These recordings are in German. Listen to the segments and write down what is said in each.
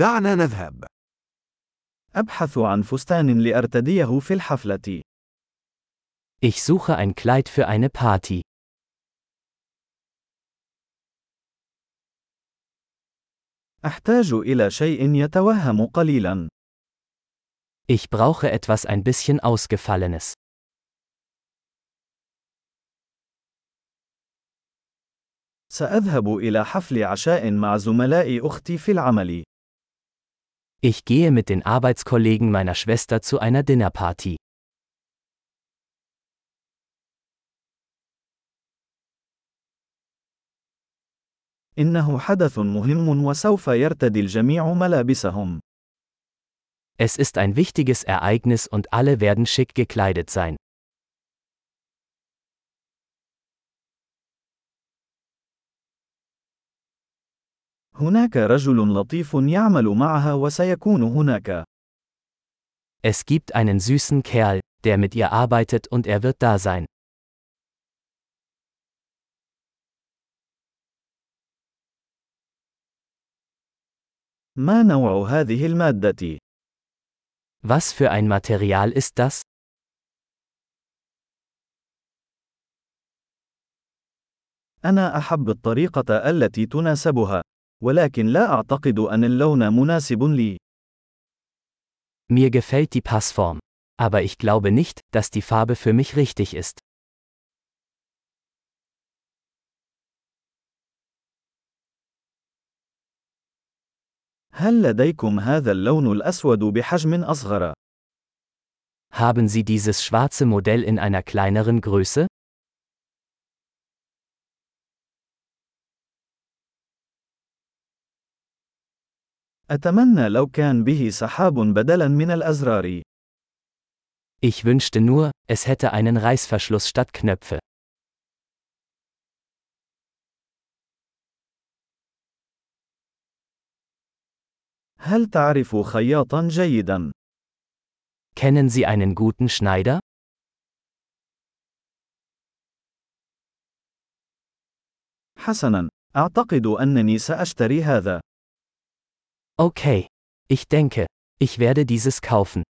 دعنا نذهب. أبحث عن فستان لأرتديه في الحفلة. Ich suche ein Kleid für eine Party. أحتاج إلى شيء يتوهم قليلا. Ich brauche etwas ein bisschen Ausgefallenes. سأذهب إلى حفل عشاء مع زملاء أختي في العمل. Ich gehe mit den Arbeitskollegen meiner Schwester zu einer Dinnerparty. إنه حدث مهم وسوف يرتدي الجميع ملابسهم. Es ist ein wichtiges Ereignis und alle werden schick gekleidet sein. هناك رجل لطيف يعمل معها وسيكون هناك. Es gibt einen süßen Kerl, der mit ihr arbeitet und er wird da sein. ما نوع هذه المادة؟ Was für ein Material ist das? أنا أحب الطريقة التي تناسبها، ولكن لا أعتقد أن اللون مناسب لي. Mir gefällt die Passform. Aber ich glaube nicht, dass die Farbe für mich richtig ist. هل لديكم هذا اللون الأسود بحجم أصغر؟ Haben Sie dieses schwarze Modell in einer kleineren Größe? أتمنى لو كان به سحاب بدلاً من الأزرار. Ich wünschte nur, es hätte einen Reißverschluss statt Knöpfe. هل تعرف خياطاً جيداً؟ Kennen Sie einen guten Schneider? حسناً، أعتقد أنني سأشتري هذا. Okay. Ich denke, ich werde dieses kaufen.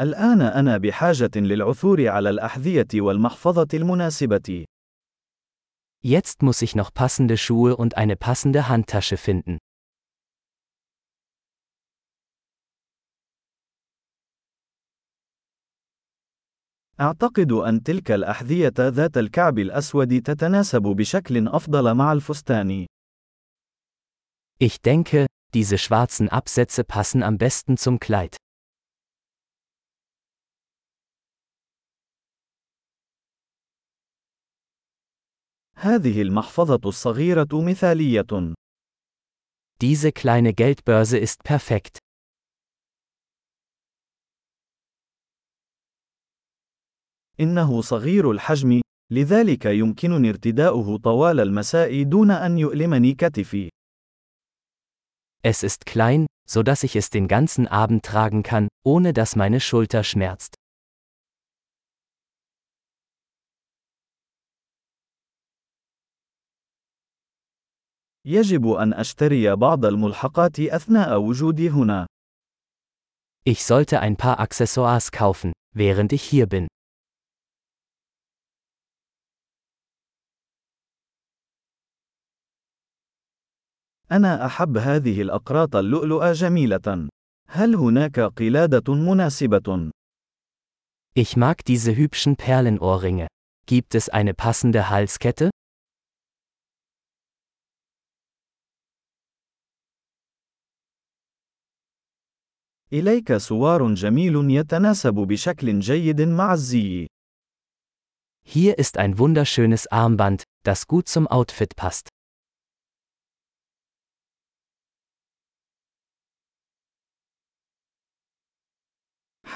الآن أنا بحاجة للعثور على الأحذية والمحفظة المناسبة. Jetzt muss ich noch passende Schuhe und eine passende Handtasche finden. أعتقد أن تلك الأحذية ذات الكعب الأسود تتناسب بشكل أفضل مع الفستان. Ich denke, diese schwarzen Absätze passen am besten zum Kleid. هذه المحفظة الصغيرة مثالية. Diese kleine Geldbörse ist perfekt. إنه صغير الحجم، لذلك يمكنني ارتداؤه طوال المساء دون أن يؤلمني كتفي. Es ist klein, so dass ich es den ganzen Abend tragen kann, ohne dass meine Schulter schmerzt. يجب أن أشتري بعض الملحقات أثناء وجودي هنا. Ich sollte ein paar Accessoires kaufen, während ich hier bin. أنا أحب هذه الأقراط اللؤلؤة جميلة. هل هناك قلادة مناسبة؟ Ich mag diese hübschen Perlenohrringe. Gibt es eine passende Halskette? إليك سوار جميل يتناسب بشكل جيد مع الزي. Hier ist ein wunderschönes Armband, das gut zum Outfit passt.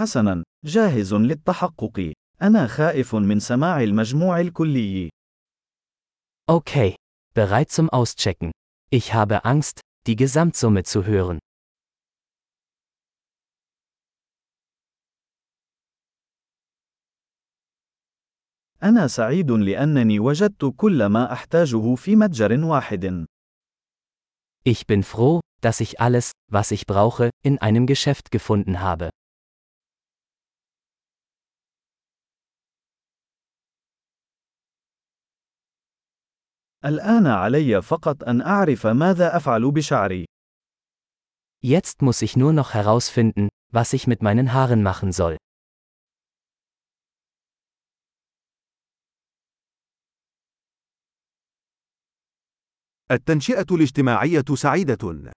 حسناً، جاهز للتحقق. أنا خائف من سماع المجموع الكلي. Okay. Bereit zum Auschecken. Ich habe Angst, die Gesamtsumme zu hören. أنا سعيد لأنني وجدت كل ما أحتاجه في متجر واحد. Ich bin froh, dass ich alles, was ich brauche, in einem Geschäft gefunden habe. الآن علي فقط أن أعرف ماذا أفعل بشعري. Jetzt muss ich nur noch herausfinden, was ich mit meinen Haaren machen soll. التنشئة الاجتماعية سعيدة.